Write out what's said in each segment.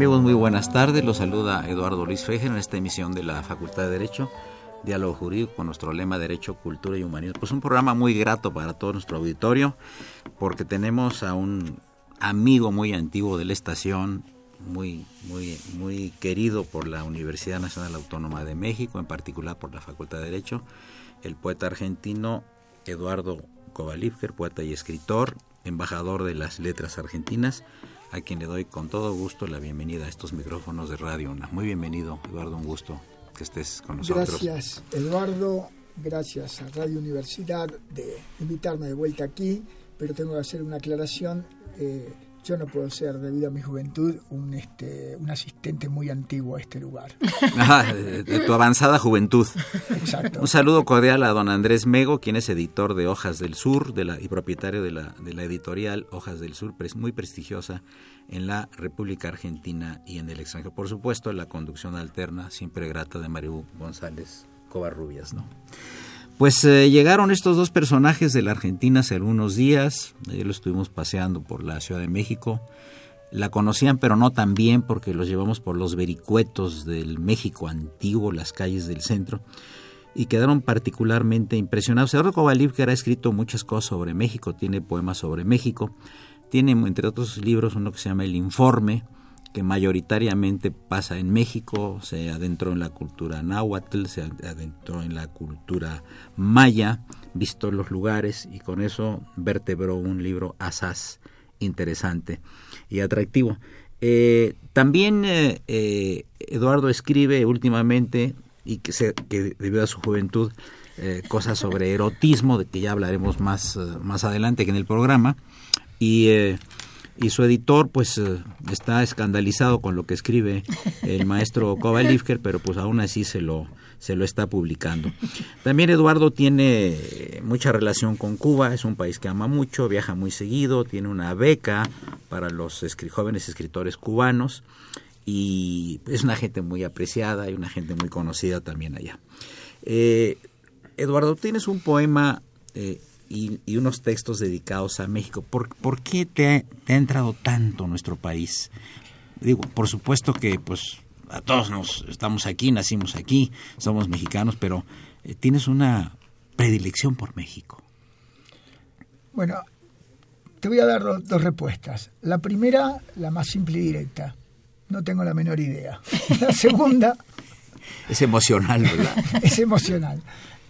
Amigos? Muy buenas tardes. Los saluda Eduardo Luis Fejer en esta emisión de la Facultad de Derecho, Diálogo Jurídico con nuestro lema Derecho, Cultura y Humanismo. Pues un programa muy grato para todo nuestro auditorio porque tenemos a un amigo muy antiguo de la estación, muy, muy, muy querido por la Universidad Nacional Autónoma de México, en particular por la Facultad de Derecho, el poeta argentino Eduardo Kovalivker, poeta y escritor, embajador de las letras argentinas a quien le doy con todo gusto la bienvenida a estos micrófonos de Radio Una. Muy bienvenido, Eduardo, un gusto que estés con nosotros. Gracias, Eduardo. Gracias a Radio Universidad de invitarme de vuelta aquí, pero tengo que hacer una aclaración. Eh, yo no puedo ser, debido a mi juventud, un, este, un asistente muy antiguo a este lugar. Ah, de, tu avanzada juventud. Exacto. Un saludo cordial a don Andrés Mego, quien es editor de Hojas del Sur de la, y propietario de la, de la editorial Hojas del Sur, muy prestigiosa en la República Argentina y en el extranjero. Por supuesto, la conducción alterna, siempre grata, de Mario González Covarrubias, ¿no? Pues eh, llegaron estos dos personajes de la Argentina hace algunos días, ayer lo estuvimos paseando por la Ciudad de México, la conocían pero no tan bien porque los llevamos por los vericuetos del México antiguo, las calles del centro, y quedaron particularmente impresionados. Eduardo Kovalivker ha escrito muchas cosas sobre México, tiene poemas sobre México, tiene entre otros libros uno que se llama El Informe, que mayoritariamente pasa en México, se adentró en la cultura náhuatl, se adentró en la cultura maya, visto los lugares y con eso vertebró un libro asaz interesante y atractivo. Eh, también eh, eh, Eduardo escribe últimamente, y que, se, que debido a su juventud, cosas sobre erotismo, de que ya hablaremos más, más adelante que en el programa, y y su editor pues eh, está escandalizado con lo que escribe el maestro Kovalivker, pero pues aún así se lo se lo está publicando. También Eduardo tiene mucha relación con Cuba, es un país que ama mucho, viaja muy seguido, tiene una beca para los jóvenes escritores cubanos y es una gente muy apreciada y una gente muy conocida también allá. Eh, Eduardo, tienes un poema eh, y, unos textos dedicados a México. ¿Por, por qué te ha, entrado tanto nuestro país? Digo, por supuesto que pues a todos nos estamos aquí, nacimos aquí, somos mexicanos, pero eh, tienes una predilección por México. Bueno, te voy a dar dos, respuestas. La primera, la más simple y directa. No tengo la menor idea. La segunda... es emocional, ¿verdad? es emocional.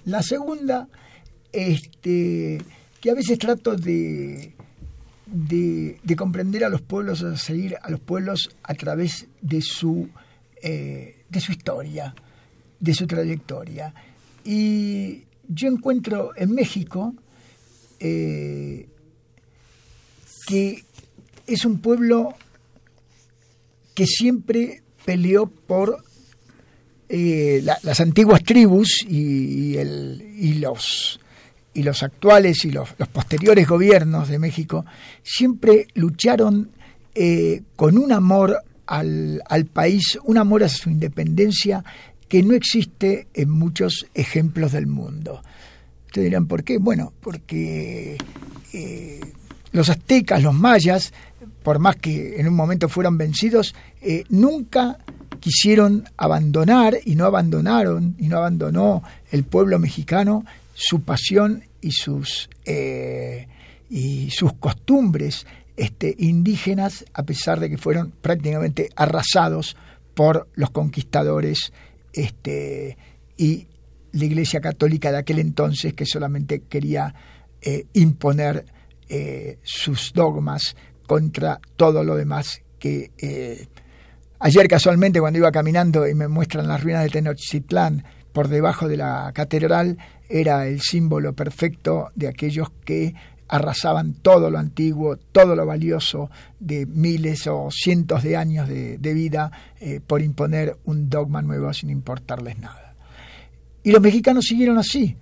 La segunda este, que a veces trato de, de, comprender a los pueblos, a seguir a los pueblos a través de su, eh, de su historia, de su trayectoria. Y yo encuentro en México eh, que es un pueblo que siempre peleó por eh, las antiguas tribus y, el, y los y los actuales y los, posteriores gobiernos de México siempre lucharon eh, con un amor al, al, país, un amor a su independencia que no existe en muchos ejemplos del mundo. Ustedes dirán, ¿por qué? Bueno, porque eh, los aztecas, los mayas, por más que en un momento fueron vencidos, eh, nunca quisieron abandonar y no abandonaron y no abandonó el pueblo mexicano su pasión y sus, eh, y sus costumbres este, indígenas, a pesar de que fueron prácticamente arrasados por los conquistadores este, y la Iglesia Católica de aquel entonces, que solamente quería eh, imponer eh, sus dogmas contra todo lo demás que... ayer casualmente cuando iba caminando y me muestran las ruinas de Tenochtitlán por debajo de la catedral, era el símbolo perfecto de aquellos que arrasaban todo lo antiguo, todo lo valioso de miles o cientos de años de, vida eh, por imponer un dogma nuevo sin importarles nada. Y los mexicanos siguieron así,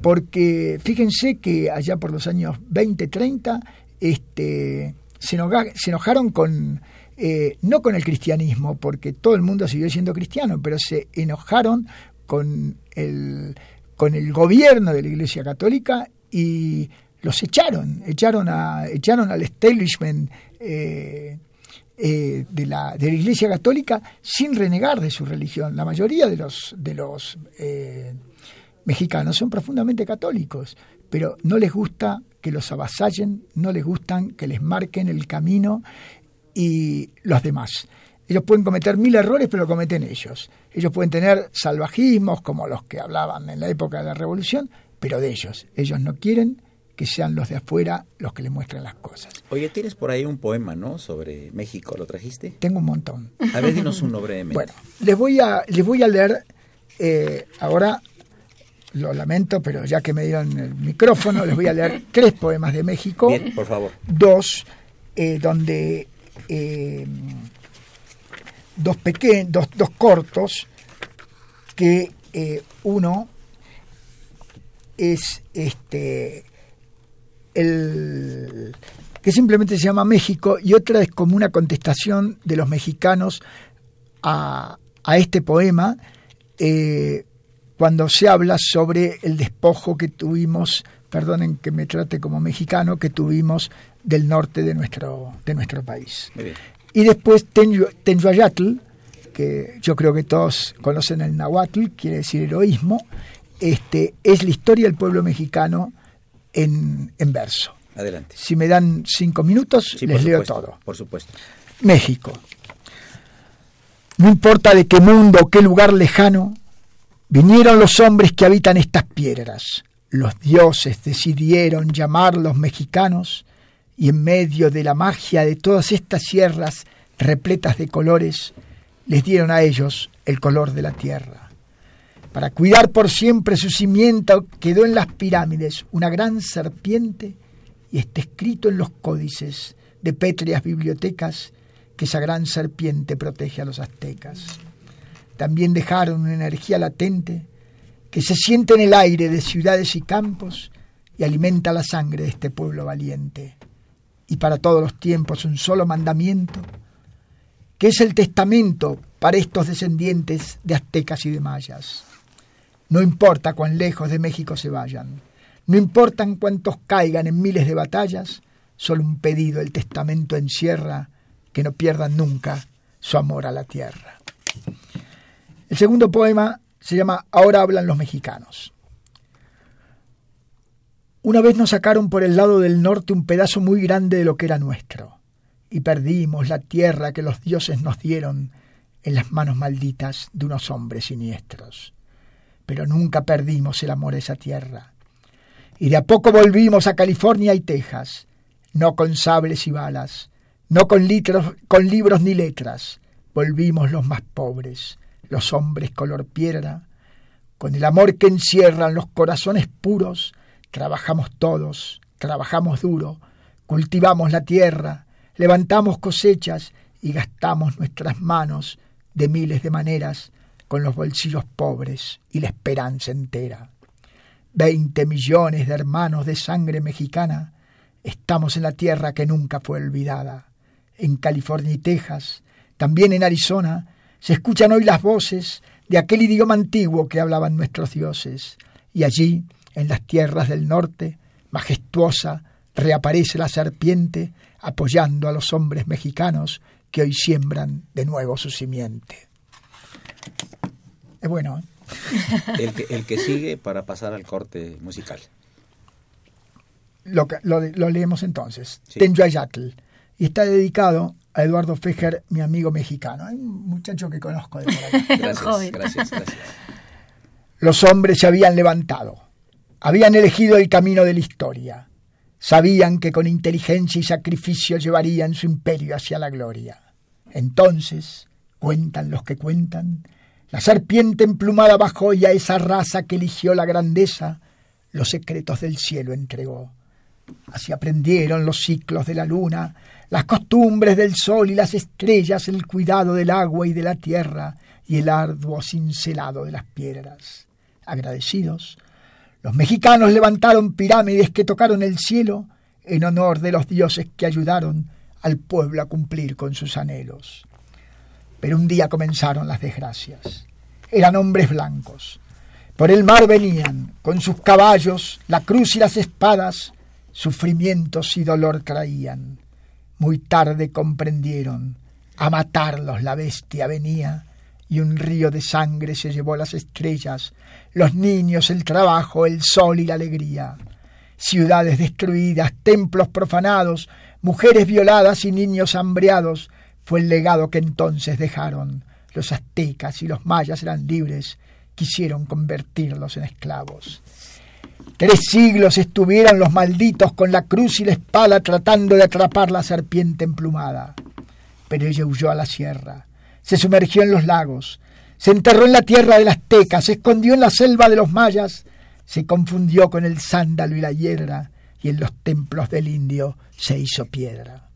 porque fíjense que allá por los años 20, 30, este, se, enojaron con, eh, no con el cristianismo, porque todo el mundo siguió siendo cristiano, pero se enojaron con el, con el gobierno de la Iglesia Católica y los echaron, echaron, a, echaron al establishment eh, eh, de, la, de la Iglesia Católica sin renegar de su religión. La mayoría de los, de los eh, mexicanos son profundamente católicos, pero no les gusta que los avasallen, no les gustan que les marquen el camino y los demás. Ellos pueden cometer mil errores, pero lo cometen ellos. Ellos pueden tener salvajismos como los que hablaban en la época de la Revolución, pero de ellos. Ellos no quieren que sean los de afuera los que les muestren las cosas. Oye, tienes por ahí un poema, ¿no? Sobre México, ¿lo trajiste? Tengo un montón. A ver, dinos uno brevemente. Bueno, les voy a, les voy a leer eh, ahora, lo lamento, pero ya que me dieron el micrófono, les voy a leer tres poemas de México. Bien, por favor. Dos, eh, donde... Eh, dos, pequeños, dos, dos cortos, que eh, uno es este el que simplemente se llama México y otra es como una contestación de los mexicanos a, a este poema eh, cuando se habla sobre el despojo que tuvimos, perdonen que me trate como mexicano, que tuvimos del norte de nuestro, de nuestro país. Y después Tenyuayatl, que yo creo que todos conocen el nahuatl, quiere decir heroísmo, este, es la historia del pueblo mexicano en, en verso. Adelante. Si me dan cinco minutos, les leo todo. Por supuesto. México. No importa de qué mundo o qué lugar lejano, vinieron los hombres que habitan estas piedras. Los dioses decidieron llamarlos mexicanos y en medio de la magia de todas estas sierras repletas de colores, les dieron a ellos el color de la tierra. Para cuidar por siempre su cimiento quedó en las pirámides una gran serpiente y está escrito en los códices de pétreas bibliotecas que esa gran serpiente protege a los aztecas. También dejaron una energía latente que se siente en el aire de ciudades y campos y alimenta la sangre de este pueblo valiente y para todos los tiempos un solo mandamiento, que es el testamento para estos descendientes de aztecas y de mayas. No importa cuán lejos de México se vayan, no importan cuántos caigan en miles de batallas, solo un pedido el testamento encierra que no pierdan nunca su amor a la tierra. El segundo poema se llama Ahora hablan los mexicanos. Una vez nos sacaron por el lado del norte un pedazo muy grande de lo que era nuestro, y perdimos la tierra que los dioses nos dieron en las manos malditas de unos hombres siniestros. Pero nunca perdimos el amor a esa tierra. Y de a poco volvimos a California y Texas, no con sables y balas, no con, litros, con libros ni letras, volvimos los más pobres, los hombres color piedra, con el amor que encierran los corazones puros, Trabajamos todos, trabajamos duro, cultivamos la tierra, levantamos cosechas y gastamos nuestras manos de miles de maneras con los bolsillos pobres y la esperanza entera. Veinte millones de hermanos de sangre mexicana, estamos en la tierra que nunca fue olvidada. En California y Texas, también en Arizona, se escuchan hoy las voces de aquel idioma antiguo que hablaban nuestros dioses. Y allí, en las tierras del norte, majestuosa, reaparece la serpiente apoyando a los hombres mexicanos que hoy siembran de nuevo su simiente. Es bueno. ¿eh? El, que, sigue para pasar al corte musical. Lo, lo, leemos entonces. Sí. Y está dedicado a Eduardo Fejer, mi amigo mexicano. un muchacho que conozco de por gracias, gracias, gracias. Los hombres se habían levantado. Habían elegido el camino de la historia. Sabían que con inteligencia y sacrificio llevarían su imperio hacia la gloria. Entonces, cuentan los que cuentan, la serpiente emplumada bajó y a esa raza que eligió la grandeza, los secretos del cielo entregó. Así aprendieron los ciclos de la luna, las costumbres del sol y las estrellas, el cuidado del agua y de la tierra y el arduo cincelado de las piedras. Agradecidos, los mexicanos levantaron pirámides que tocaron el cielo en honor de los dioses que ayudaron al pueblo a cumplir con sus anhelos. Pero un día comenzaron las desgracias. Eran hombres blancos. Por el mar venían, con sus caballos, la cruz y las espadas, sufrimientos y dolor traían. Muy tarde comprendieron, a matarlos la bestia venía, y un río de sangre se llevó las estrellas, los niños, el trabajo, el sol y la alegría. Ciudades destruidas, templos profanados, mujeres violadas y niños hambreados, fue el legado que entonces dejaron. Los aztecas y los mayas eran libres, quisieron convertirlos en esclavos. Tres siglos estuvieron los malditos con la cruz y la espada tratando de atrapar la serpiente emplumada. Pero ella huyó a la sierra, se sumergió en los lagos, se enterró en la tierra del azteca, se escondió en la selva de los mayas, se confundió con el sándalo y la hiedra, y en los templos del indio se hizo piedra.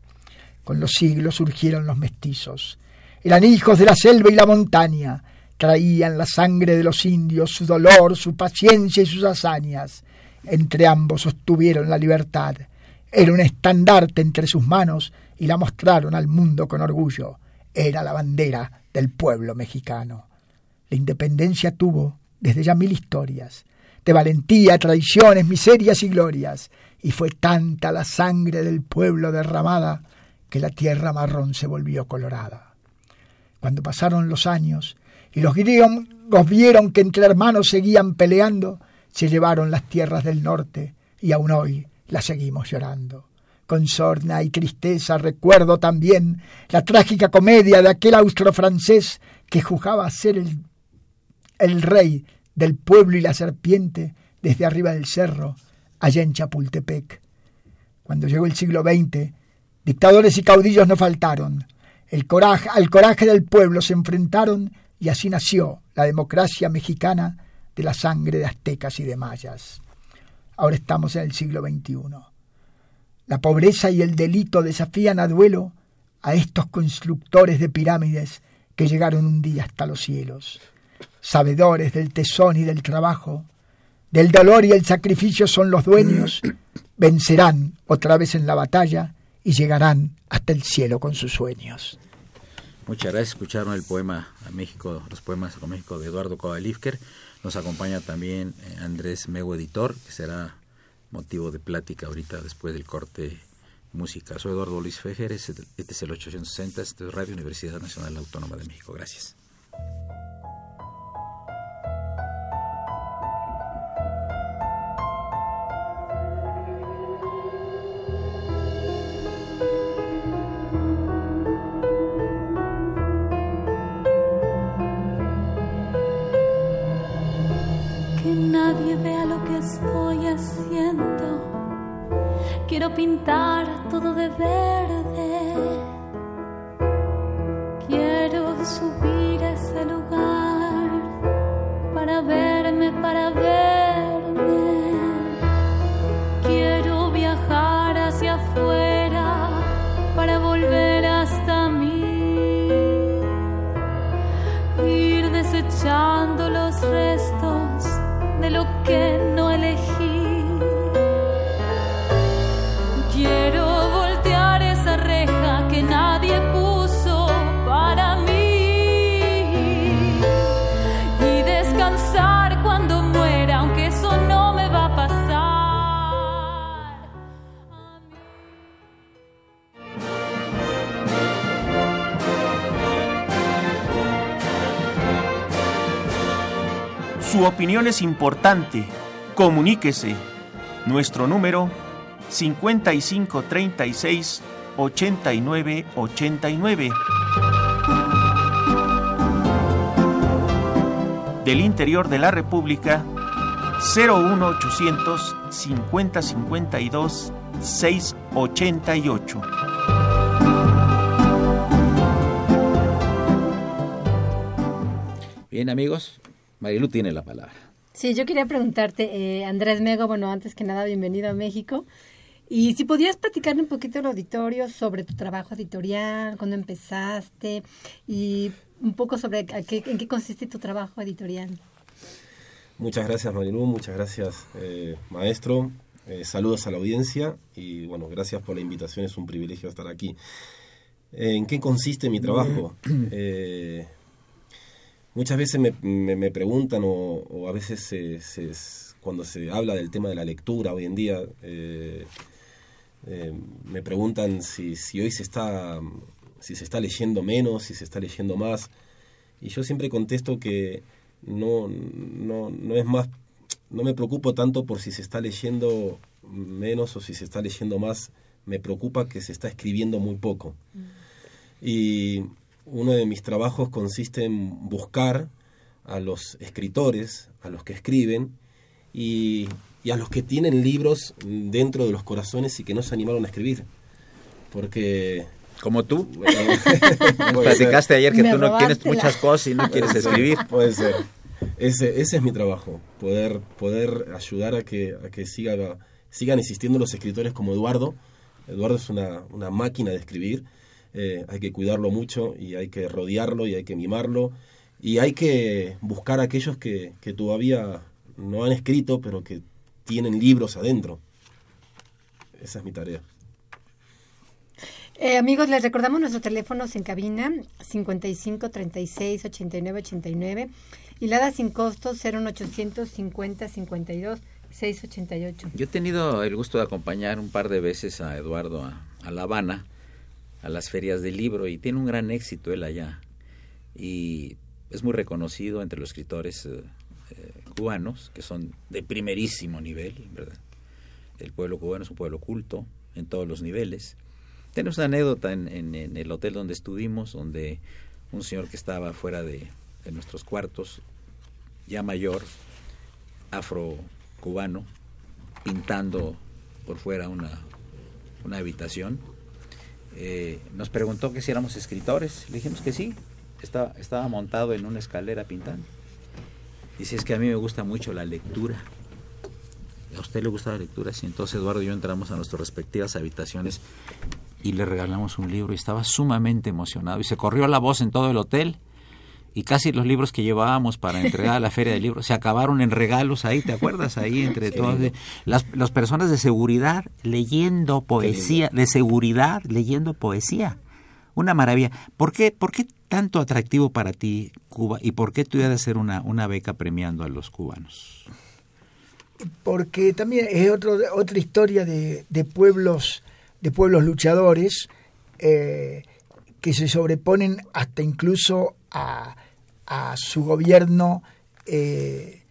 Con los siglos surgieron los mestizos. Eran hijos de la selva y la montaña, traían la sangre de los indios, su dolor, su paciencia y sus hazañas. Entre ambos sostuvieron la libertad. Era un estandarte entre sus manos y la mostraron al mundo con orgullo. Era la bandera del pueblo mexicano. La independencia tuvo desde ya mil historias, de valentía, traiciones, miserias y glorias, y fue tanta la sangre del pueblo derramada que la tierra marrón se volvió colorada. Cuando pasaron los años y los griegos vieron que entre hermanos seguían peleando, se llevaron las tierras del norte y aún hoy las seguimos llorando. Con sorna y tristeza recuerdo también la trágica comedia de aquel austro-francés que jugaba a ser el, el rey del pueblo y la serpiente desde arriba del cerro, allá en Chapultepec. Cuando llegó el siglo XX, dictadores y caudillos no faltaron. El coraje, al coraje del pueblo se enfrentaron y así nació la democracia mexicana de la sangre de aztecas y de mayas. Ahora estamos en el siglo XXI. La pobreza y el delito desafían a duelo a estos constructores de pirámides que llegaron un día hasta los cielos. Sabedores del tesón y del trabajo, del dolor y el sacrificio son los dueños, vencerán otra vez en la batalla y llegarán hasta el cielo con sus sueños. Muchas gracias. Escucharon el poema a México, los poemas a México de Eduardo Kovalivker. Nos acompaña también eh, Andrés Mego, editor, que será motivo de plática ahorita después del corte música. Soy Eduardo Luis Fejer, este es el 860, este es Radio Universidad Nacional Autónoma de México. Gracias. Opinión es importante. Comuníquese. Nuestro número 5536 8989. Del interior de la República 01800 5052 688. Bien, amigos, Marilu tiene la palabra. Sí, yo quería preguntarte, eh, Andrés Mego, bueno, antes que nada, bienvenido a México. Y si podías platicar un poquito al auditorio sobre tu trabajo editorial, cuándo empezaste y un poco sobre a qué, en qué consiste tu trabajo editorial. Muchas gracias Marilu, muchas gracias eh, maestro, Eh, saludos a la audiencia y bueno, gracias por la invitación, es un privilegio estar aquí. ¿En qué consiste mi trabajo? Eh, muchas veces me, me- me preguntan o, o a veces se- se- cuando se habla del tema de la lectura hoy en día, eh, eh, me preguntan si, si hoy se está, si se está leyendo menos, si se está leyendo más. Y yo siempre contesto que no, no, no es más, no me preocupo tanto por si se está leyendo menos o si se está leyendo más, me preocupa que se está escribiendo muy poco. Y uno de mis trabajos consiste en buscar a los escritores, a los que escriben y, y a los que tienen libros dentro de los corazones y que no se animaron a escribir. Porque... Como tú. Bueno, Nos platicaste ayer que Me tú no tienes muchas cosas y no quieres ser, escribir. Puede ser. Ese, ese es mi trabajo, poder, poder ayudar a que, a que siga, sigan existiendo los escritores como Eduardo. Eduardo es una, una máquina de escribir, eh, hay que cuidarlo mucho y hay que rodearlo y hay que mimarlo y hay que buscar a aquellos que, que todavía no han escrito pero que tienen libros adentro. Esa es mi tarea. Eh, amigos, les recordamos nuestros teléfonos en cabina 55 36 89 89 y la da sin costo 01800 50 52 688. Yo he tenido el gusto de acompañar un par de veces a Eduardo a, a La Habana, a las ferias del libro, y tiene un gran éxito él allá. Y es muy reconocido entre los escritores eh, eh, cubanos, que son de primerísimo nivel, ¿verdad? El pueblo cubano es un pueblo culto en todos los niveles. Tenemos una anécdota en, el hotel donde estuvimos, donde un señor que estaba fuera de, de nuestros cuartos, ya mayor, afro-cubano, pintando por fuera una, una habitación. Eh, nos preguntó que si éramos escritores. Le dijimos que sí. Estaba, estaba montado en una escalera pintando. Dice, es que a mí me gusta mucho la lectura. ¿A usted le gusta la lectura? Sí, entonces Eduardo y yo entramos a nuestras respectivas habitaciones y le regalamos un libro y estaba sumamente emocionado. Y se corrió la voz en todo el hotel y casi los libros que llevábamos para entregar a la feria del libro se acabaron en regalos ahí, ¿te acuerdas? Ahí entre todos. de- Las, las personas de seguridad leyendo poesía, de seguridad leyendo poesía. Una maravilla. ¿Por qué, ¿Por qué tanto atractivo para ti Cuba y por qué tú ibas a hacer una, una beca premiando a los cubanos? porque también es otro, otra historia de, de pueblos de pueblos luchadores eh, que se sobreponen hasta incluso a, a su gobierno eh,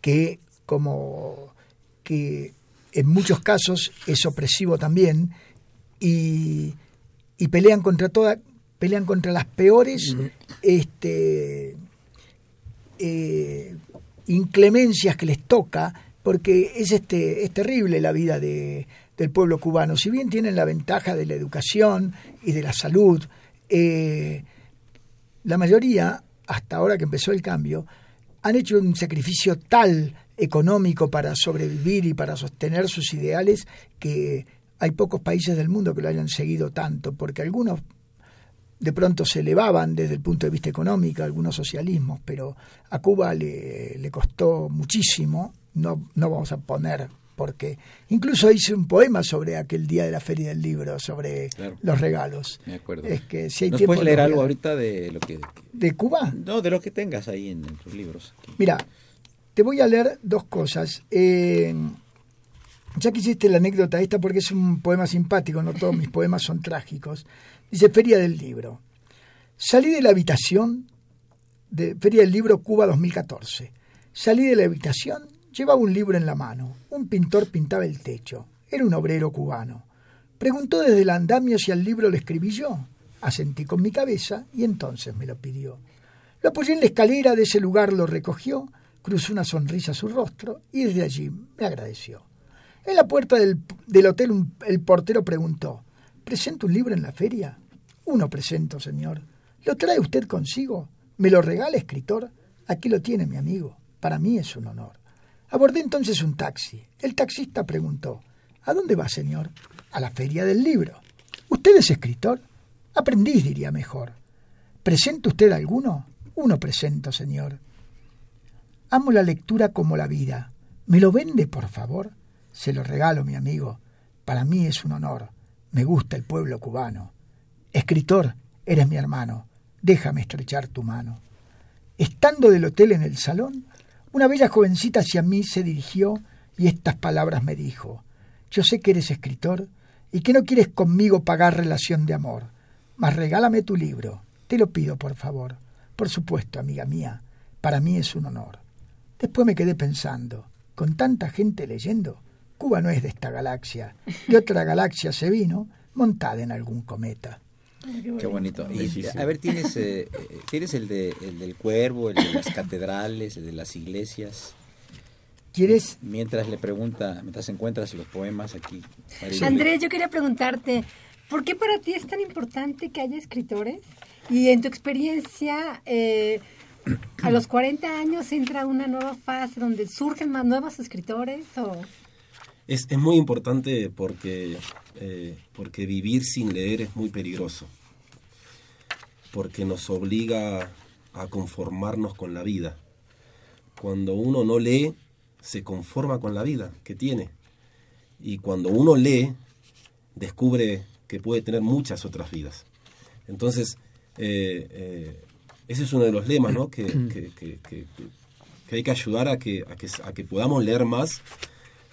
que como que en muchos casos es opresivo también y, y pelean contra toda pelean contra las peores este eh, inclemencias que les toca, porque es, este, es terrible la vida de, del pueblo cubano. Si bien tienen la ventaja de la educación y de la salud, eh, la mayoría, hasta ahora que empezó el cambio, han hecho un sacrificio tal económico para sobrevivir y para sostener sus ideales que hay pocos países del mundo que lo hayan seguido tanto, porque algunos de pronto se elevaban desde el punto de vista económico algunos socialismos, pero a Cuba le, le costó muchísimo no, no vamos a poner porque incluso hice un poema sobre aquel día de la feria del libro, sobre Claro. los regalos. Me acuerdo. Es que si hay ¿Nos tiempo puedes leer algo ahorita de lo que... ¿De Cuba? No, de lo que tengas ahí en, en tus libros. Mira, te voy a leer dos cosas. Eh, ya que hiciste la anécdota esta, porque es un poema simpático, no todos mis poemas son trágicos. Dice Feria del Libro. Salí de la habitación de Feria del Libro Cuba 2014. Salí de la habitación, llevaba un libro en la mano. Un pintor pintaba el techo. Era un obrero cubano. Preguntó desde el andamio si al libro lo escribí yo. Asentí con mi cabeza y entonces me lo pidió. Lo apoyé en la escalera, de ese lugar lo recogió, cruzó una sonrisa su rostro y desde allí me agradeció. En la puerta del, del hotel el portero preguntó, ¿presento un libro en la feria? Uno presento, señor. ¿Lo trae usted consigo? ¿Me lo regala, escritor? Aquí lo tiene, mi amigo. Para mí es un honor. Abordé entonces un taxi. El taxista preguntó, ¿A dónde va, señor? A la feria del libro. ¿Usted es escritor? Aprendiz, diría mejor. ¿Presenta usted alguno? Uno presento, señor. Amo la lectura como la vida. ¿Me lo vende, por favor? Se lo regalo, mi amigo. Para mí es un honor. Me gusta el pueblo cubano. Escritor, eres mi hermano. Déjame estrechar tu mano. Estando del hotel en el salón, una bella jovencita hacia mí se dirigió y estas palabras me dijo. Yo sé que eres escritor y que no quieres conmigo pagar relación de amor, mas regálame tu libro. Te lo pido, por favor. Por supuesto, amiga mía, para mí es un honor. Después me quedé pensando, con tanta gente leyendo, Cuba no es de esta galaxia, de otra galaxia se vino montada en algún cometa. Qué bonito. Y, a ver, tienes, eh, tienes el, de, el del cuervo, el de las catedrales, el de las iglesias. ¿Quieres? Mientras le pregunta, mientras encuentras los poemas aquí. Andrés, yo quería preguntarte, ¿por qué para ti es tan importante que haya escritores? Y en tu experiencia, eh, a los 40 años entra una nueva fase donde surgen más nuevos escritores o Es, es muy importante porque, eh, porque vivir sin leer es muy peligroso. Porque nos obliga a conformarnos con la vida. Cuando uno no lee, se conforma con la vida que tiene. Y cuando uno lee, descubre que puede tener muchas otras vidas. Entonces, eh, eh, ese es uno de los lemas, ¿no? Que, que- que- que- hay que ayudar a que, a que, a que podamos leer más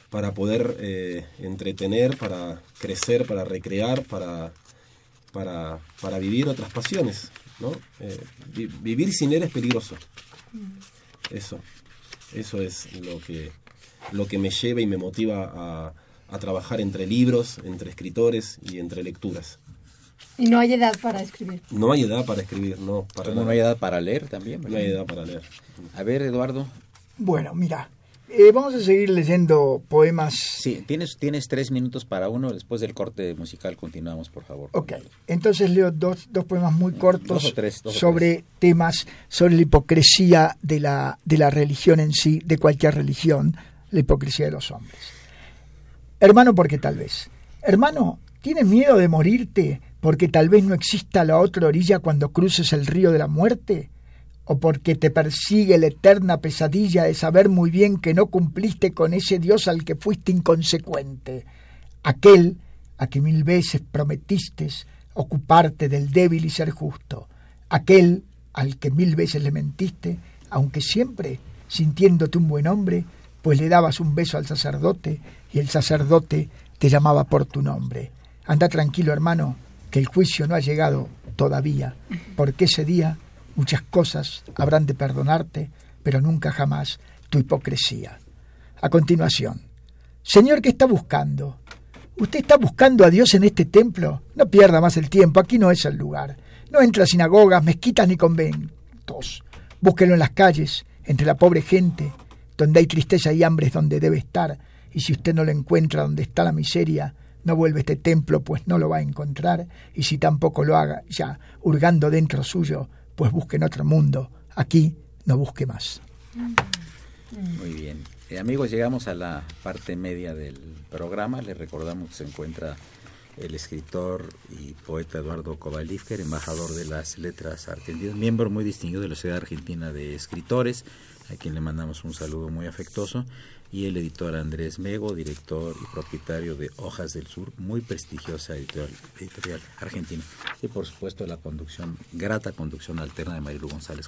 para poder eh, entretener, para crecer, para recrear, para, para, para vivir otras pasiones. ¿no? Eh, vi- vivir sin leer es peligroso. Eso, eso es lo que, lo que me lleva y me motiva a, a trabajar entre libros, entre escritores y entre lecturas. y no hay edad para escribir. No hay edad para escribir, no. Para no hay edad para leer también. No hay edad para leer. A ver, Eduardo. Bueno, mira, eh, vamos a seguir leyendo poemas. Sí, tienes, tienes tres minutos para uno. Después del corte musical continuamos, por favor. Ok, entonces leo dos, dos poemas muy cortos Dos o tres, dos o sobre temas, sobre la hipocresía de la, de la religión en sí, de cualquier religión, la hipocresía de los hombres. Hermano, porque tal vez. Hermano, ¿tienes miedo de morirte porque tal vez no exista la otra orilla cuando cruces el río de la muerte? ¿O porque te persigue la eterna pesadilla de saber muy bien que no cumpliste con ese Dios al que fuiste inconsecuente? Aquel a que mil veces prometiste ocuparte del débil y ser justo. Aquel al que mil veces le mentiste, aunque siempre sintiéndote un buen hombre, pues le dabas un beso al sacerdote y el sacerdote te llamaba por tu nombre. Anda tranquilo, hermano, que el juicio no ha llegado todavía, porque ese día muchas cosas habrán de perdonarte, pero nunca jamás tu hipocresía. A continuación, Señor, ¿qué está buscando? ¿Usted está buscando a Dios en este templo? No pierda más el tiempo, aquí no es el lugar. No entra a sinagogas, mezquitas ni conventos. Búsquelo en las calles, entre la pobre gente, donde hay tristeza y hambre es donde debe estar. Y si usted no lo encuentra donde está la miseria, no vuelve a este templo, pues no lo va a encontrar. Y si tampoco lo haga ya, hurgando dentro suyo, pues busque en otro mundo. Aquí no busque más. Muy bien. Eh, amigos, llegamos a la parte media del programa. Les recordamos que se encuentra el escritor y poeta Eduardo Kovalivker, embajador de las letras argentinas, miembro muy distinguido de la Sociedad Argentina de Escritores, a quien le mandamos un saludo muy afectuoso, y el editor Andrés Mego, director y propietario de Hojas del Sur, muy prestigiosa editorial, argentina, y por supuesto la conducción, grata conducción alterna de Marilu González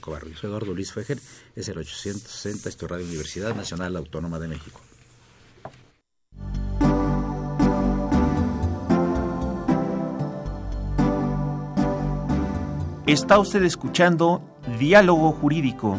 Covarrubias. Eduardo Luis Fejer es el 860, esto Radio Universidad Nacional Autónoma de México. Está usted escuchando Diálogo Jurídico,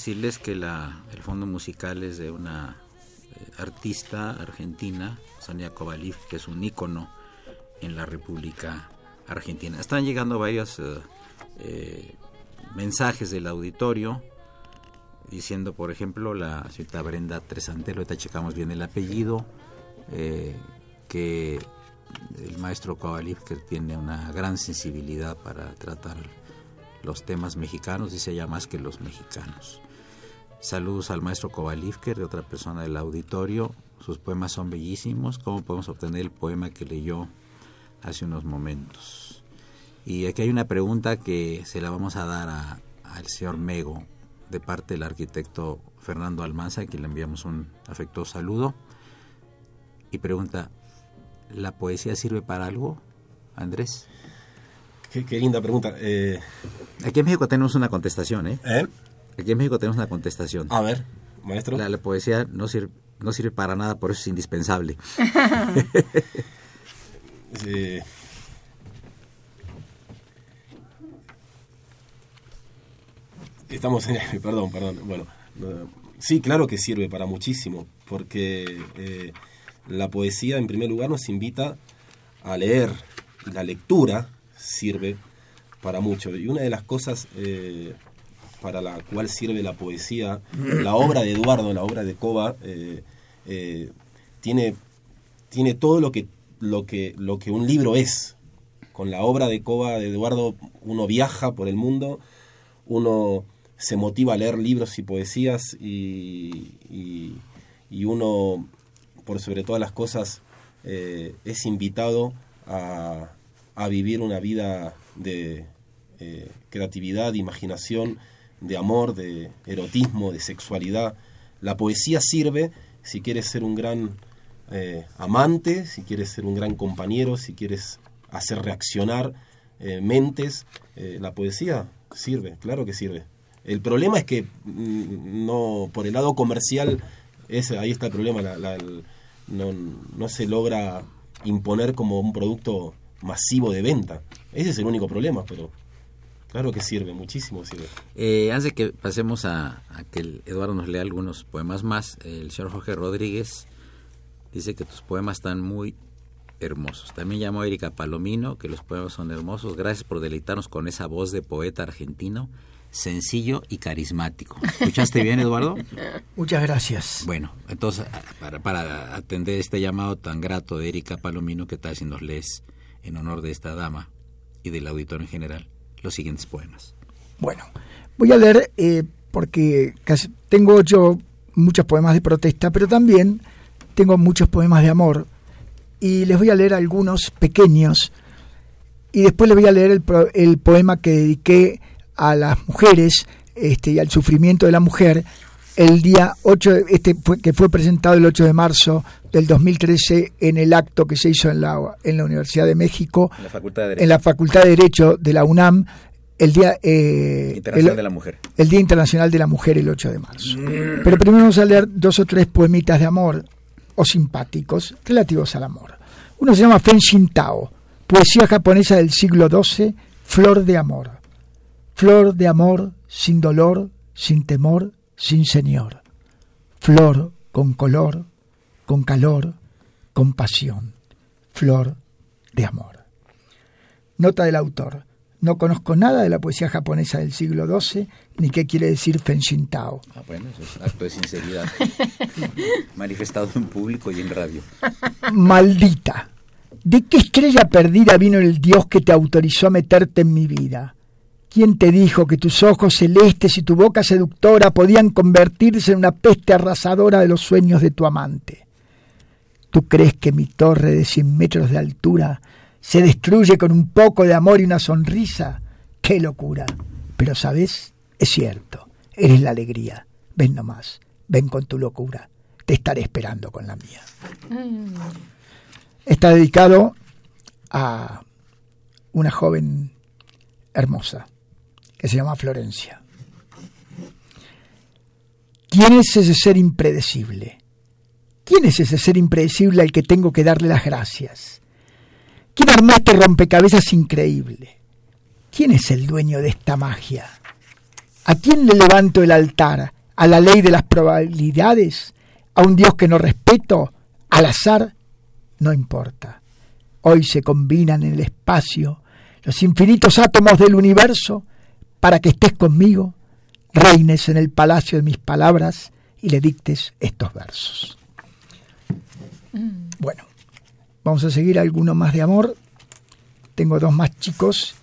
Decirles que la, el fondo musical es de una eh, artista argentina, Sonia Kovaliv, que es un ícono en la República Argentina. Están llegando varios eh, eh, mensajes del auditorio diciendo, por ejemplo, la señorita Brenda Tresantelo, ahorita checamos bien el apellido, que el maestro Kovaliv que tiene una gran sensibilidad para tratar los temas mexicanos, dice ya más que los mexicanos. Saludos al maestro Kovalivker, de otra persona del auditorio. Sus poemas son bellísimos. ¿Cómo podemos obtener el poema que leyó hace unos momentos? Y aquí hay una pregunta que se la vamos a dar a- al señor Mego, de parte del arquitecto Fernando Almanza, a quien le enviamos un afectuoso saludo. Y pregunta, ¿la poesía sirve para algo, Andrés? Qué, qué linda pregunta. Eh, Aquí en México tenemos una contestación, ¿eh? ¿eh? Aquí en México tenemos una contestación. A ver, maestro. La, la poesía no sirve, no sirve para nada, por eso es indispensable. Estamos en perdón, perdón. Bueno, no, sí, claro que sirve para muchísimo, porque eh, la poesía, en primer lugar, nos invita a leer. La lectura sirve para mucho. Y una de las cosas eh, para la cual sirve la poesía, la obra de Eduardo, la obra de Cova, eh, eh, tiene, tiene todo lo que, lo, que, lo que un libro es. Con la obra de Cova de Eduardo uno viaja por el mundo, uno se motiva a leer libros y poesías y, y- uno, por sobre todas las cosas, eh, es invitado a, a vivir una vida de eh, creatividad, imaginación, de amor, de erotismo, de sexualidad. La poesía sirve si quieres ser un gran eh, amante, si quieres ser un gran compañero, si quieres hacer reaccionar eh, mentes. eh, la poesía sirve, claro que sirve. El problema es que mm, no por el lado comercial, ese, ahí está el problema, no, no se logra imponer como un producto masivo de venta. Ese es el único problema, pero Claro que sirve, muchísimo sirve. Eh, antes de que pasemos a, a que el Eduardo nos lea algunos poemas más, el señor Jorge Rodríguez dice que tus poemas están muy hermosos. También llamó a Erika Palomino, que los poemas son hermosos. Gracias por deleitarnos con esa voz de poeta argentino, sencillo y carismático. ¿Escuchaste bien, Eduardo? Muchas gracias. Bueno, entonces, para, para atender este llamado tan grato de Erika Palomino, ¿qué tal si nos lees en honor de esta dama y del auditorio en general los siguientes poemas? Bueno, voy a leer eh, porque casi tengo ocho, muchos poemas de protesta, pero también tengo muchos poemas de amor y les voy a leer algunos pequeños y después les voy a leer el, el poema que dediqué a las mujeres este, y al sufrimiento de la mujer el día 8, de- este fue, que fue presentado el 8 de marzo del 2013 en el acto que se hizo en la, en la Universidad de México, En la Facultad de Derecho en la Facultad de Derecho de la UNAM, el día eh, Internacional el- de la Mujer. el Día Internacional de la Mujer el 8 de marzo. Pero primero vamos a leer dos o tres poemitas de amor o simpáticos relativos al amor. Uno se llama Fenshin Tao, poesía japonesa del siglo XII, Flor de amor. Flor de amor, sin dolor, sin temor, sin señor. Flor con color, con calor, con pasión. Flor de amor. Nota del autor. No conozco nada de la poesía japonesa del siglo XII, ni qué quiere decir Fenshin Tao. Ah, bueno, eso es acto de sinceridad. Manifestado en público y en radio. Maldita. ¿De qué estrella perdida vino el Dios que te autorizó a meterte en mi vida? ¿Quién te dijo que tus ojos celestes y tu boca seductora podían convertirse en una peste arrasadora de los sueños de tu amante? ¿Tú crees que mi torre de cien metros de altura se destruye con un poco de amor y una sonrisa? ¡Qué locura! Pero, ¿sabes? Es cierto, eres la alegría. Ven nomás, ven con tu locura. Te estaré esperando con la mía está dedicado a una joven hermosa que se llama Florencia. ¿Quién es ese ser impredecible? ¿Quién es ese ser impredecible al que tengo que darle las gracias? ¿Quién armó este rompecabezas increíble? ¿Quién es el dueño de esta magia? ¿A quién le levanto el altar? ¿A la ley de las probabilidades? ¿A un Dios que no respeto? ¿Al azar? no importa. Hoy se combinan en el espacio los infinitos átomos del universo para que estés conmigo, reines en el palacio de mis palabras y le dictes estos versos. Bueno, vamos a seguir alguno más de amor. Tengo dos más chicos.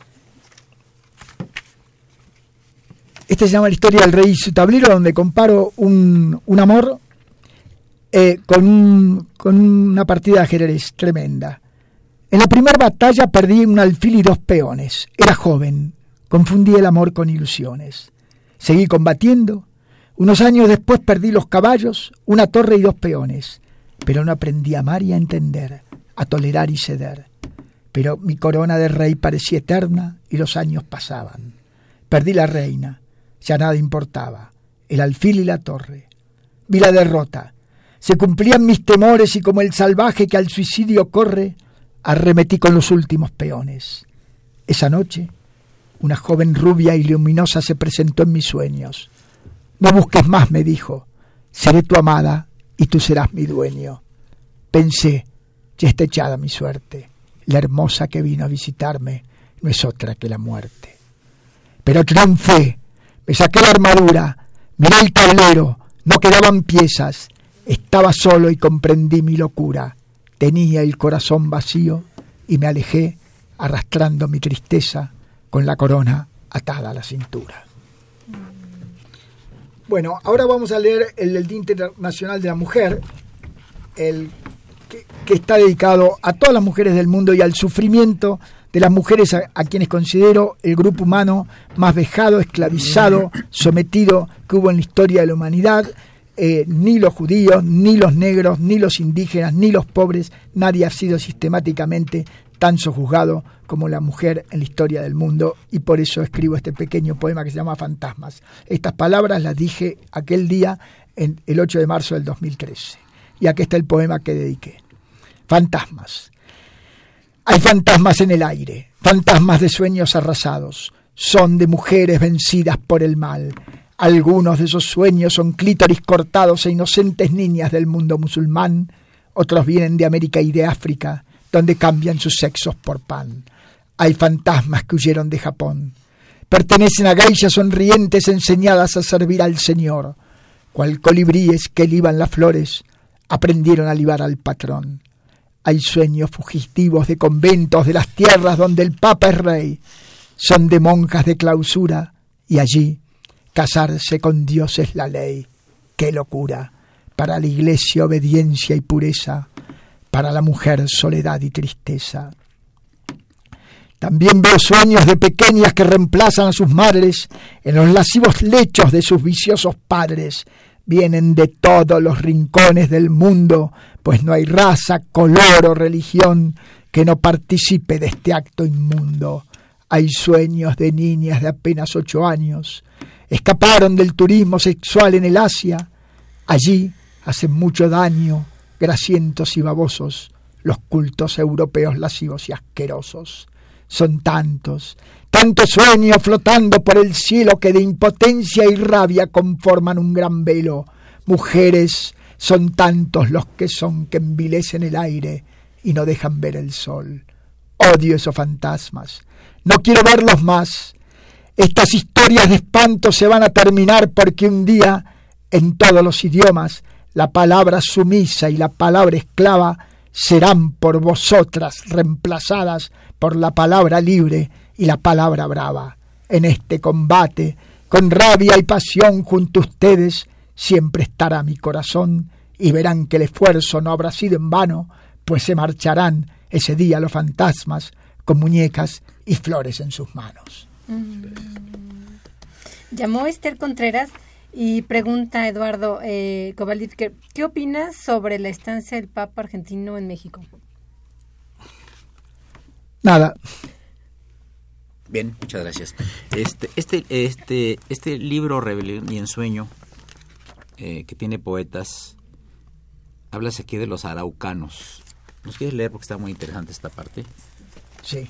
Este se llama la historia del rey y su tablero, donde comparo un, un amor eh, con, un- con una partida de ajedrez tremenda. En la primera batalla perdí un alfil y dos peones. Era joven, confundí el amor con ilusiones. Seguí combatiendo. Unos años después perdí los caballos, una torre y dos peones. Pero no aprendí a amar y a entender, a tolerar y ceder. Pero mi corona de rey parecía eterna y los años pasaban. Perdí la reina, ya nada importaba, el alfil y la torre. Vi la derrota, se cumplían mis temores y como el salvaje que al suicidio corre, arremetí con los últimos peones. Esa noche, una joven rubia y luminosa se presentó en mis sueños. No busques más, me dijo, seré tu amada y tú serás mi dueño. Pensé, ya está echada mi suerte. La hermosa que vino a visitarme no es otra que la muerte. Pero triunfé, me saqué la armadura, miré el tablero, no quedaban piezas, estaba solo y comprendí mi locura. Tenía el corazón vacío y me alejé arrastrando mi tristeza con la corona atada a la cintura. Bueno, ahora vamos a leer el del Día Internacional de la Mujer, el que, está dedicado a todas las mujeres del mundo y al sufrimiento de las mujeres a, a quienes considero el grupo humano más vejado, esclavizado, sometido que hubo en la historia de la humanidad. Eh, ni los judíos, ni los negros, ni los indígenas, ni los pobres, nadie ha sido sistemáticamente tan sojuzgado como la mujer en la historia del mundo y por eso escribo este pequeño poema que se llama Fantasmas. Estas palabras las dije aquel día, en el 8 de marzo del 2013. Y aquí está el poema que dediqué. Fantasmas. Hay fantasmas en el aire, fantasmas de sueños arrasados, son de mujeres vencidas por el mal. Algunos de esos sueños son clítoris cortados e inocentes niñas del mundo musulmán, otros vienen de América y de África, donde cambian sus sexos por pan. Hay fantasmas que huyeron de Japón. Pertenecen a gaillas sonrientes enseñadas a servir al Señor. Cual colibríes que liban las flores, aprendieron a libar al patrón. Hay sueños fugitivos de conventos de las tierras donde el Papa es rey. Son de monjas de clausura y allí casarse con Dios es la ley. ¡Qué locura! Para la iglesia obediencia y pureza, para la mujer soledad y tristeza. También veo sueños de pequeñas que reemplazan a sus madres en los lascivos lechos de sus viciosos padres. Vienen de todos los rincones del mundo, pues no hay raza, color o religión que no participe de este acto inmundo. Hay sueños de niñas de apenas ocho años. Escaparon del turismo sexual en el Asia. Allí hacen mucho daño, grasientos y babosos, los cultos europeos lascivos y asquerosos son tantos, tantos sueños flotando por el cielo que de impotencia y rabia conforman un gran velo. Mujeres, son tantos los que son que envilecen el aire y no dejan ver el sol. Odio esos fantasmas. No quiero verlos más. Estas historias de espanto se van a terminar porque un día, en todos los idiomas, la palabra sumisa y la palabra esclava serán por vosotras reemplazadas por la palabra libre y la palabra brava. En este combate, con rabia y pasión junto a ustedes, siempre estará mi corazón y verán que el esfuerzo no habrá sido en vano, pues se marcharán ese día los fantasmas con muñecas y flores en sus manos. Mm. Llamó Esther Contreras y pregunta Eduardo eh, ¿qué opinas sobre la estancia del Papa argentino en México? Nada. Bien, muchas gracias. Este, este, este, este libro Rebelión y Ensueño, eh, que tiene poetas, hablas aquí de los araucanos. ¿Nos quieres leer porque está muy interesante esta parte? Sí.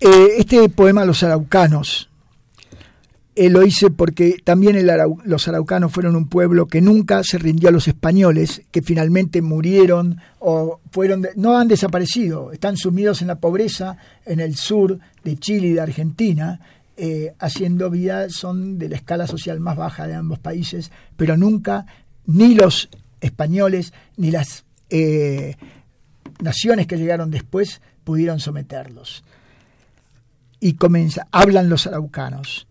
Eh, este poema Los araucanos lo hice porque también los araucanos fueron un pueblo que nunca se rindió a los españoles, que finalmente murieron o fueron, no han desaparecido, están sumidos en la pobreza en el sur de Chile y de Argentina, eh, haciendo vida, son de la escala social más baja de ambos países, pero nunca ni los españoles ni las eh, naciones que llegaron después pudieron someterlos. Y comienza, hablan los araucanos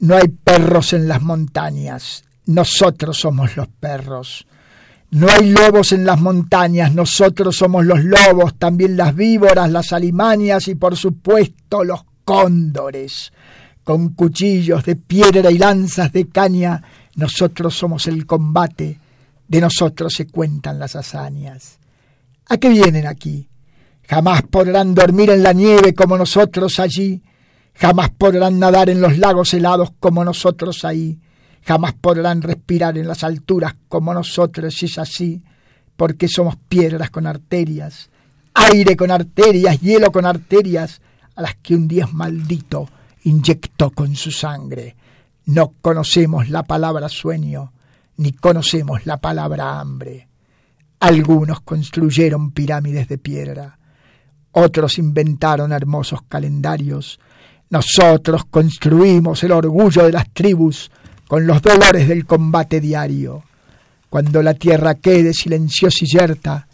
no hay perros en las montañas, nosotros somos los perros. No hay lobos en las montañas, nosotros somos los lobos, también las víboras, las alimañas y por supuesto los cóndores. Con cuchillos de piedra y lanzas de caña, nosotros somos el combate, de nosotros se cuentan las hazañas. ¿A qué vienen aquí? Jamás podrán dormir en la nieve como nosotros allí, Jamás podrán nadar en los lagos helados como nosotros ahí. Jamás podrán respirar en las alturas como nosotros si es así, porque somos piedras con arterias, aire con arterias, hielo con arterias, a las que un dios maldito inyectó con su sangre. No conocemos la palabra sueño, ni conocemos la palabra hambre. Algunos construyeron pirámides de piedra, otros inventaron hermosos calendarios, nosotros construimos el orgullo de las tribus con los dolores del combate diario. Cuando la tierra quede silenciosa y yerta,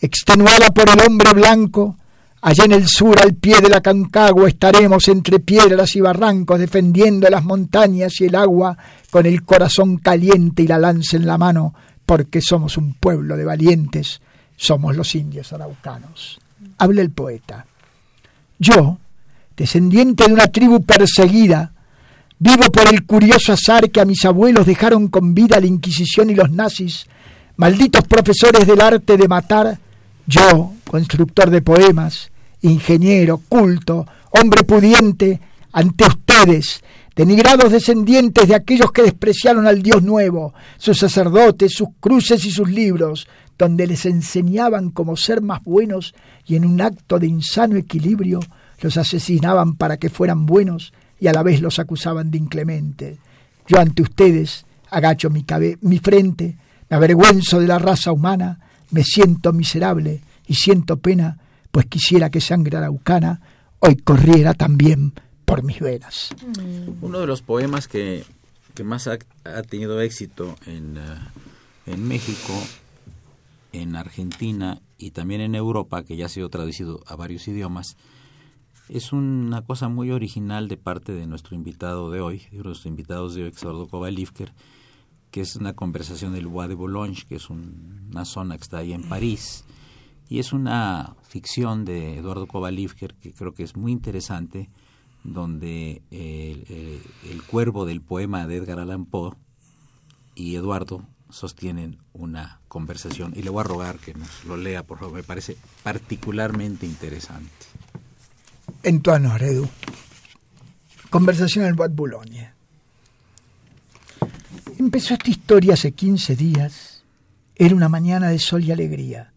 extenuada por el hombre blanco, allá en el sur, al pie de la Cancagua, estaremos entre piedras y barrancos defendiendo las montañas y el agua con el corazón caliente y la lanza en la mano, porque somos un pueblo de valientes, somos los indios araucanos. Habla el poeta. Yo, descendiente de una tribu perseguida, vivo por el curioso azar que a mis abuelos dejaron con vida la Inquisición y los nazis, malditos profesores del arte de matar, yo, constructor de poemas, ingeniero, culto, hombre pudiente, ante ustedes, denigrados descendientes de aquellos que despreciaron al Dios nuevo, sus sacerdotes, sus cruces y sus libros, donde les enseñaban cómo ser más buenos y en un acto de insano equilibrio los asesinaban para que fueran buenos y a la vez los acusaban de inclemente. Yo ante ustedes agacho mi, mi frente, me avergüenzo de la raza humana, me siento miserable y siento pena, pues quisiera que sangre araucana hoy corriera también por mis venas. Uno de los poemas que, más ha, tenido éxito en, eh, en México, en Argentina y también en Europa, que ya ha sido traducido a varios idiomas, es una cosa muy original de parte de nuestro invitado de hoy, de nuestros invitados de hoy, Eduardo Kovalivker, que es una conversación del Bois de Boulogne, que es una zona que está ahí en París, y es una ficción de Eduardo Kovalivker que creo que es muy interesante, donde el, el cuervo del poema de Edgar Allan Poe y Eduardo sostienen una conversación y le voy a rogar que nos lo lea, por favor, me parece particularmente interesante. En tu honor, Edu. Conversación en Bois Boulogne. Empezó esta historia hace 15 días. Era una mañana de sol y alegría.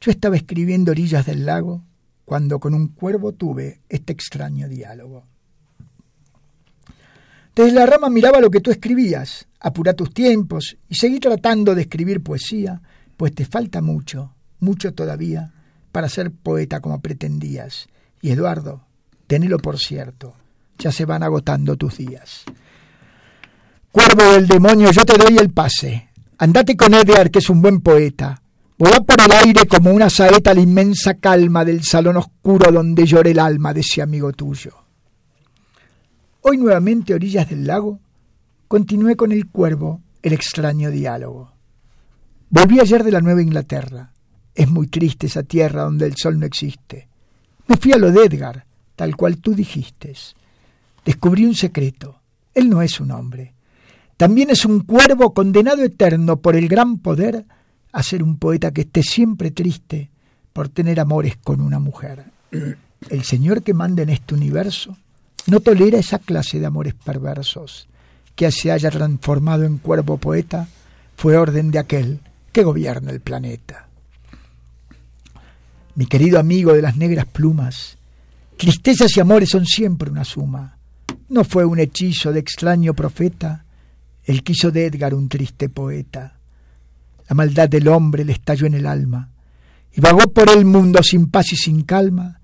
Yo estaba escribiendo orillas del lago cuando con un cuervo tuve este extraño diálogo. Desde la rama miraba lo que tú escribías, apura tus tiempos y seguí tratando de escribir poesía, pues te falta mucho, mucho todavía, para ser poeta como pretendías. Y Eduardo, tenelo por cierto, ya se van agotando tus días. Cuervo del demonio, yo te doy el pase. Andate con Edgar, que es un buen poeta. Volá por el aire como una saeta a la inmensa calma del salón oscuro donde llora el alma de ese amigo tuyo. Hoy nuevamente orillas del lago, continué con el cuervo el extraño diálogo. Volví ayer de la Nueva Inglaterra. Es muy triste esa tierra donde el sol no existe. Me fui a lo de Edgar, tal cual tú dijiste. Descubrí un secreto. Él no es un hombre. También es un cuervo condenado eterno por el gran poder a ser un poeta que esté siempre triste por tener amores con una mujer. El Señor que manda en este universo no tolera esa clase de amores perversos. Que se haya transformado en cuervo poeta fue orden de aquel que gobierna el planeta mi querido amigo de las negras plumas, tristezas y amores son siempre una suma. No fue un hechizo de extraño profeta el quiso de Edgar un triste poeta. La maldad del hombre le estalló en el alma y vagó por el mundo sin paz y sin calma.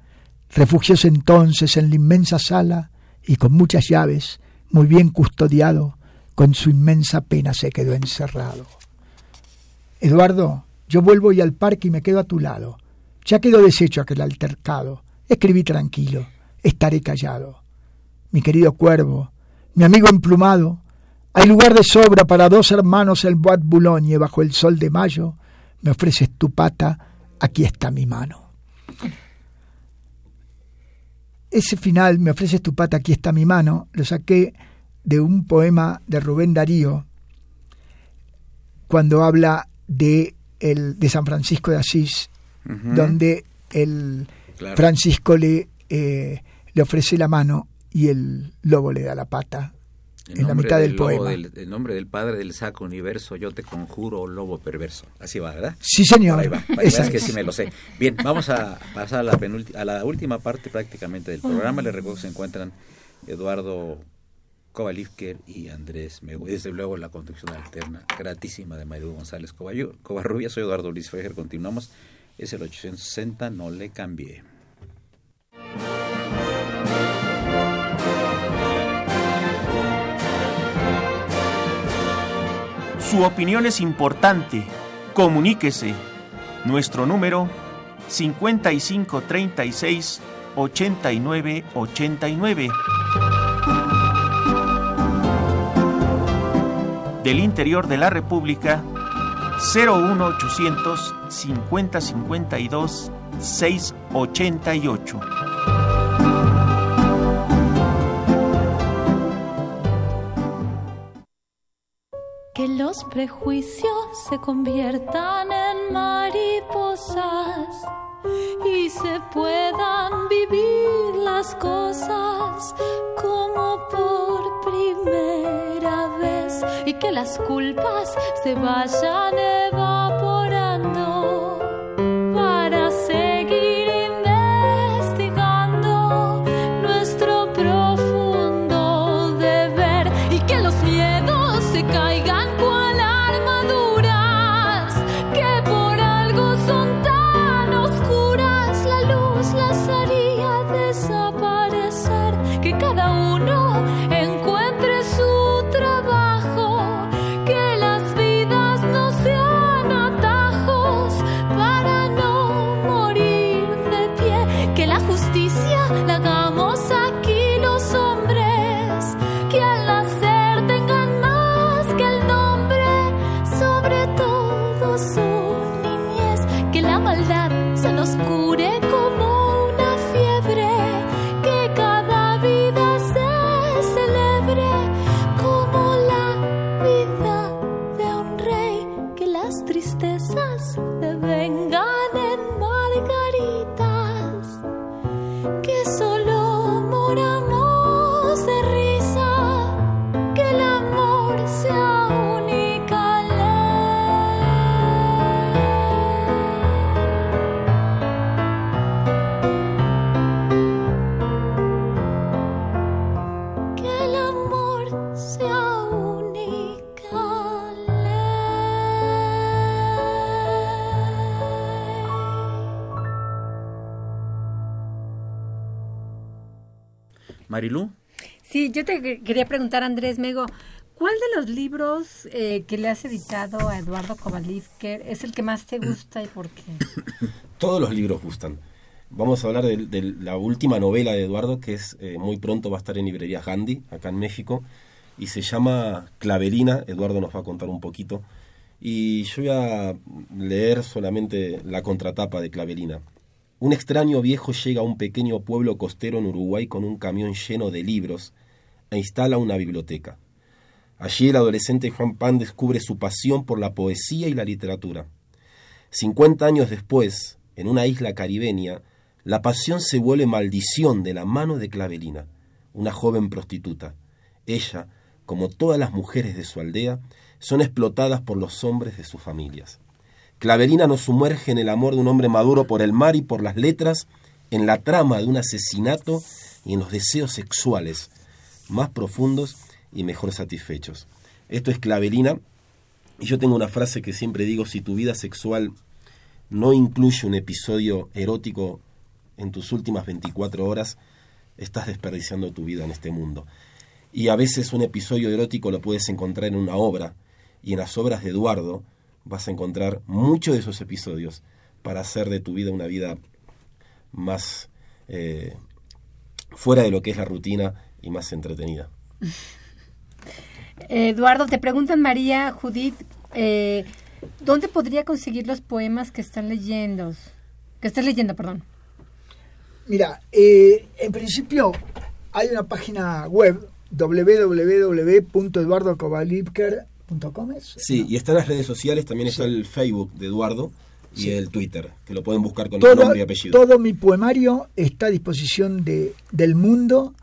Refugióse entonces en la inmensa sala y con muchas llaves, muy bien custodiado, con su inmensa pena se quedó encerrado. Eduardo, yo vuelvo y al parque y me quedo a tu lado. Ya quedó deshecho aquel altercado. Escribí tranquilo, estaré callado. Mi querido cuervo, mi amigo emplumado, hay lugar de sobra para dos hermanos en Bois Boulogne bajo el sol de mayo. Me ofreces tu pata, aquí está mi mano. Ese final, me ofreces tu pata, aquí está mi mano, lo saqué de un poema de Rubén Darío cuando habla de, el, de San Francisco de Asís donde el Francisco le, eh, le ofrece la mano y el lobo le da la pata en la mitad del, poema. el nombre del Padre del Saco Universo, yo te conjuro, lobo perverso. Así va, ¿verdad? Sí, señor. ahí va. Es que sí me lo sé. Bien, vamos a pasar a la, a la última parte prácticamente del programa. Les recuerdo que se encuentran Eduardo Kovalivker y Andrés Mego. Y desde luego la conducción alterna gratísima de Mayru González Covarrubia. Soy Eduardo Luis Fejer. Continuamos es el 860, no le cambié. Su opinión es importante. Comuníquese. Nuestro número 5536 8989. Del interior de la República 01800 5052 688. Que los prejuicios se conviertan en mariposas y se puedan vivir las cosas como por primera vez y que las culpas se vayan evaporando Marilú, Sí, yo te que- quería preguntar, Andrés Mego, ¿cuál de los libros eh, que le has editado a Eduardo Kovalivker es el que más te gusta y por qué? Todos los libros gustan. Vamos a hablar de, de la última novela de Eduardo, que es eh, muy pronto va a estar en librerías Gandhi, acá en México, y se llama Clavelina. Eduardo nos va a contar un poquito. Y yo voy a leer solamente la contratapa de Clavelina. Un extraño viejo llega a un pequeño pueblo costero en Uruguay con un camión lleno de libros e instala una biblioteca. Allí el adolescente Juan Pan descubre su pasión por la poesía y la literatura. 50 años después, en una isla caribeña, la pasión se vuelve maldición de la mano de Clavelina, una joven prostituta. Ella, como todas las mujeres de su aldea, son explotadas por los hombres de sus familias. Clavelina nos sumerge en el amor de un hombre maduro por el mar y por las letras, en la trama de un asesinato y en los deseos sexuales más profundos y mejor satisfechos. Esto es Clavelina, y yo tengo una frase que siempre digo, si tu vida sexual no incluye un episodio erótico en tus últimas 24 horas, estás desperdiciando tu vida en este mundo. Y a veces un episodio erótico lo puedes encontrar en una obra, y en las obras de Eduardo vas a encontrar muchos de esos episodios para hacer de tu vida una vida más eh, fuera de lo que es la rutina y más entretenida. Eduardo, te preguntan María, Judith, eh, ¿dónde podría conseguir los poemas que están leyendo? Que estás leyendo, perdón. Mira, eh, en principio hay una página web Sí, y están las redes sociales, también está el Facebook de Eduardo y el Twitter, que lo pueden buscar con el todo, nombre y apellido. todo mi poemario está a disposición de, del mundo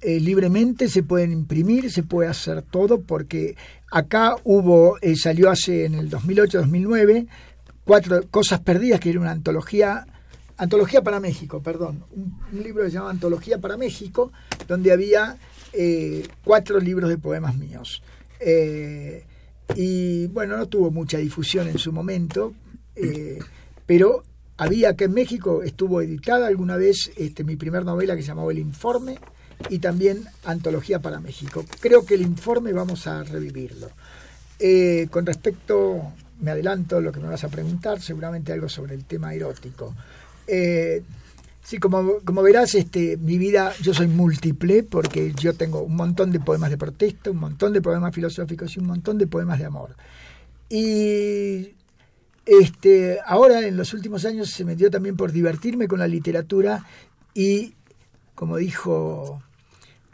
eh, libremente, se pueden imprimir, se puede hacer todo, porque acá hubo, eh, salió hace en el 2008-2009, Cuatro Cosas Perdidas, que era una antología, antología para México, perdón, un, un libro que se llama Antología para México, donde había eh, cuatro libros de poemas míos. Eh, y bueno, no tuvo mucha difusión en su momento, eh, pero había acá en México, estuvo editada alguna vez este, mi primer novela que se llamaba El Informe y también Antología para México. Creo que el informe vamos a revivirlo. Eh, con respecto, me adelanto lo que me vas a preguntar, seguramente algo sobre el tema erótico. Eh, sí, como, como verás, este, mi vida, yo soy múltiple porque yo tengo un montón de poemas de protesta, un montón de poemas filosóficos y un montón de poemas de amor. Y este, ahora en los últimos años se me dio también por divertirme con la literatura y, como dijo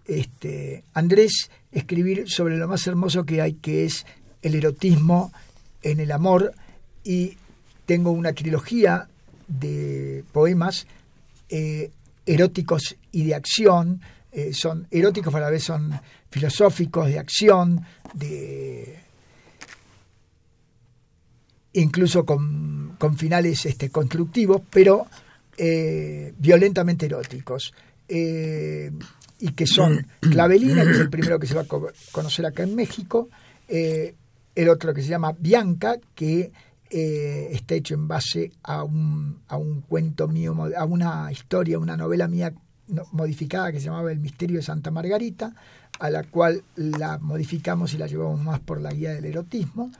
este, Andrés, escribir sobre lo más hermoso que hay, que es el erotismo en el amor. Y tengo una trilogía de poemas eh, eróticos y de acción. Eh, son eróticos, pero a la vez son filosóficos, de acción, de incluso con, con finales este, constructivos, pero eh, violentamente eróticos. Y que son Clavelina, que es el primero que se va a co- conocer acá en México, el otro que se llama Bianca, que eh, está hecho en base a un, a un cuento mío, a una historia, una novela mía modificada que se llamaba El misterio de Santa Margarita, a la cual la modificamos y la llevamos más por la guía del erotismo.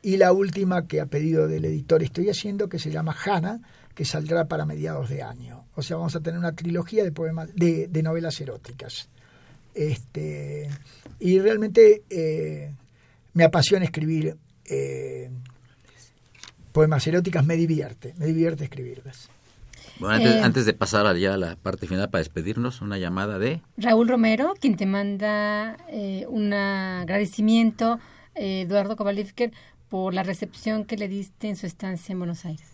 Y la última que a pedido del editor estoy haciendo, que se llama Hannah, que saldrá para mediados de año. O sea, vamos a tener una trilogía de poemas, de, de novelas eróticas. Este, y realmente eh, me apasiona escribir eh, poemas eróticas me divierte, me divierte escribirlas. Bueno, antes, Eh. antes de pasar ya a la parte final para despedirnos, una llamada de... Raúl Romero, quien te manda eh, un agradecimiento, eh, Eduardo Kovalevker, por la recepción que le diste en su estancia en Buenos Aires.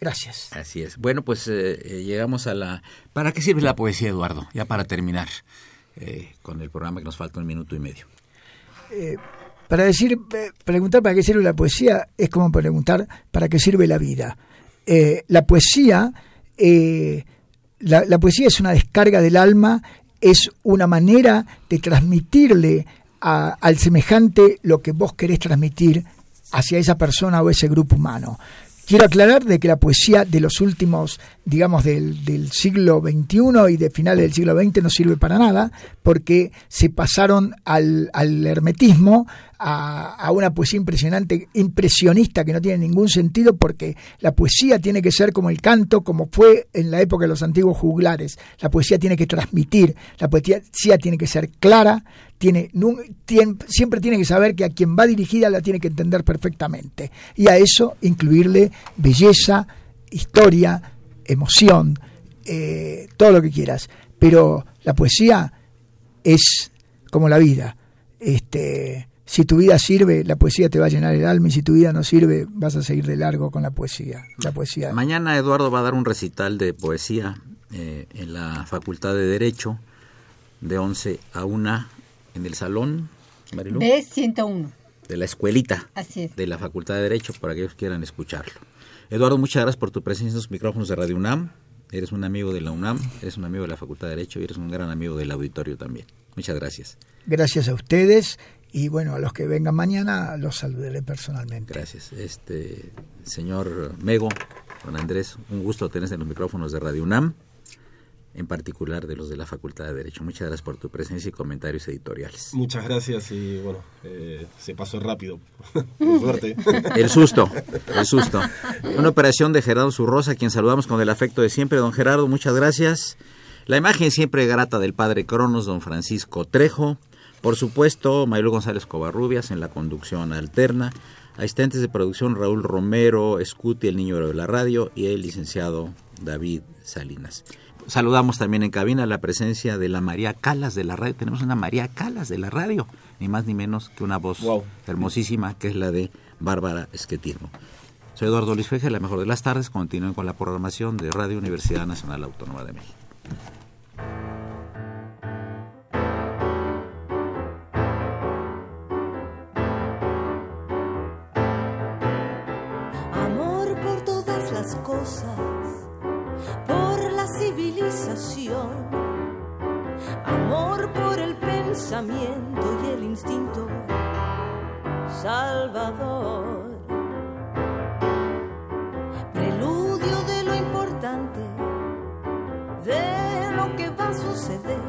Gracias. Así es. Bueno, pues llegamos a la... ¿Para qué sirve la poesía, Eduardo? Ya para terminar eh, con el programa que nos falta un minuto y medio. Para decir, eh, preguntar para qué sirve la poesía es como preguntar para qué sirve la vida. Eh, la poesía, eh, la, la poesía es una descarga del alma, es una manera de transmitirle a- al semejante lo que vos querés transmitir hacia esa persona o ese grupo humano. Quiero aclarar de que la poesía de los últimos, digamos, del, del siglo XXI y de finales del siglo XX no sirve para nada, porque se pasaron al, al hermetismo, a, a una poesía impresionante, impresionista, que no tiene ningún sentido, porque la poesía tiene que ser como el canto, como fue en la época de los antiguos juglares. La poesía tiene que transmitir, la poesía tiene que ser clara, tiene, siempre tiene que saber que a quien va dirigida la tiene que entender perfectamente. Y a eso incluirle belleza, historia, emoción, eh, todo lo que quieras. Pero la poesía es como la vida. Este, si tu vida sirve, la poesía te va a llenar el alma y si tu vida no sirve, vas a seguir de largo con la poesía. La poesía. Mañana Eduardo va a dar un recital de poesía eh, en la Facultad de Derecho de 11 a 1 en el salón, Marilu, B101. de la escuelita Así es. de la Facultad de Derecho para aquellos que quieran escucharlo. Eduardo, muchas gracias por tu presencia en los micrófonos de Radio UNAM. Eres un amigo de la UNAM, eres un amigo de la Facultad de Derecho y eres un gran amigo del auditorio también. Muchas gracias. Gracias a ustedes y bueno, a los que vengan mañana los saludaré personalmente. Gracias. Este señor Mego, don Andrés, un gusto tenerte en los micrófonos de Radio UNAM, en particular de los de la Facultad de Derecho. Muchas gracias por tu presencia y comentarios editoriales. Muchas gracias y bueno, eh, se pasó rápido. Por suerte. El susto, el susto. Una operación de Gerardo Zurrosa, a quien saludamos con el afecto de siempre. Don Gerardo, muchas gracias. La imagen siempre grata del padre Cronos, don Francisco Trejo. Por supuesto, Maylo González Covarrubias en la conducción alterna. Asistentes de producción Raúl Romero, Scuti, el niño de la radio, y el licenciado David Salinas. Saludamos también en cabina la presencia de la María Calas de la radio. Tenemos una María Calas de la radio, ni más ni menos que una voz Wow. hermosísima, que es la de Bárbara Esquetirmo. Soy Eduardo Luis Feje, la mejor de las tardes. Continúen con la programación de Radio Universidad Nacional Autónoma de México. Y el instinto salvador. Preludio de lo importante, de lo que va a suceder,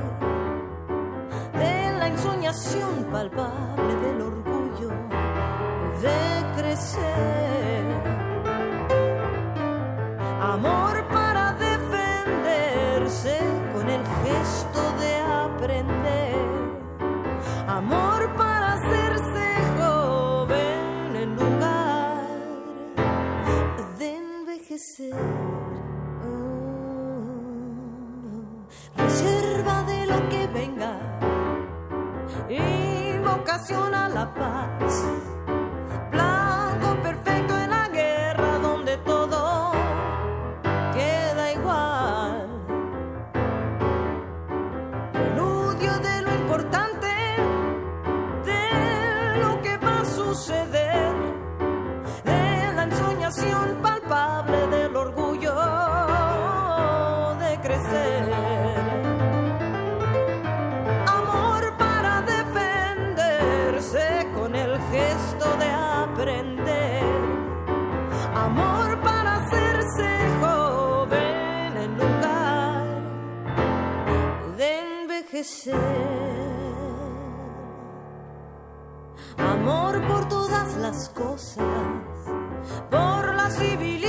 de la ensoñación palpable del orgullo de crecer. Amor Amor para hacerse joven en lugar de envejecer. Oh, reserva de lo que venga. Invocación a la paz Amor por todas las cosas, por la civilización.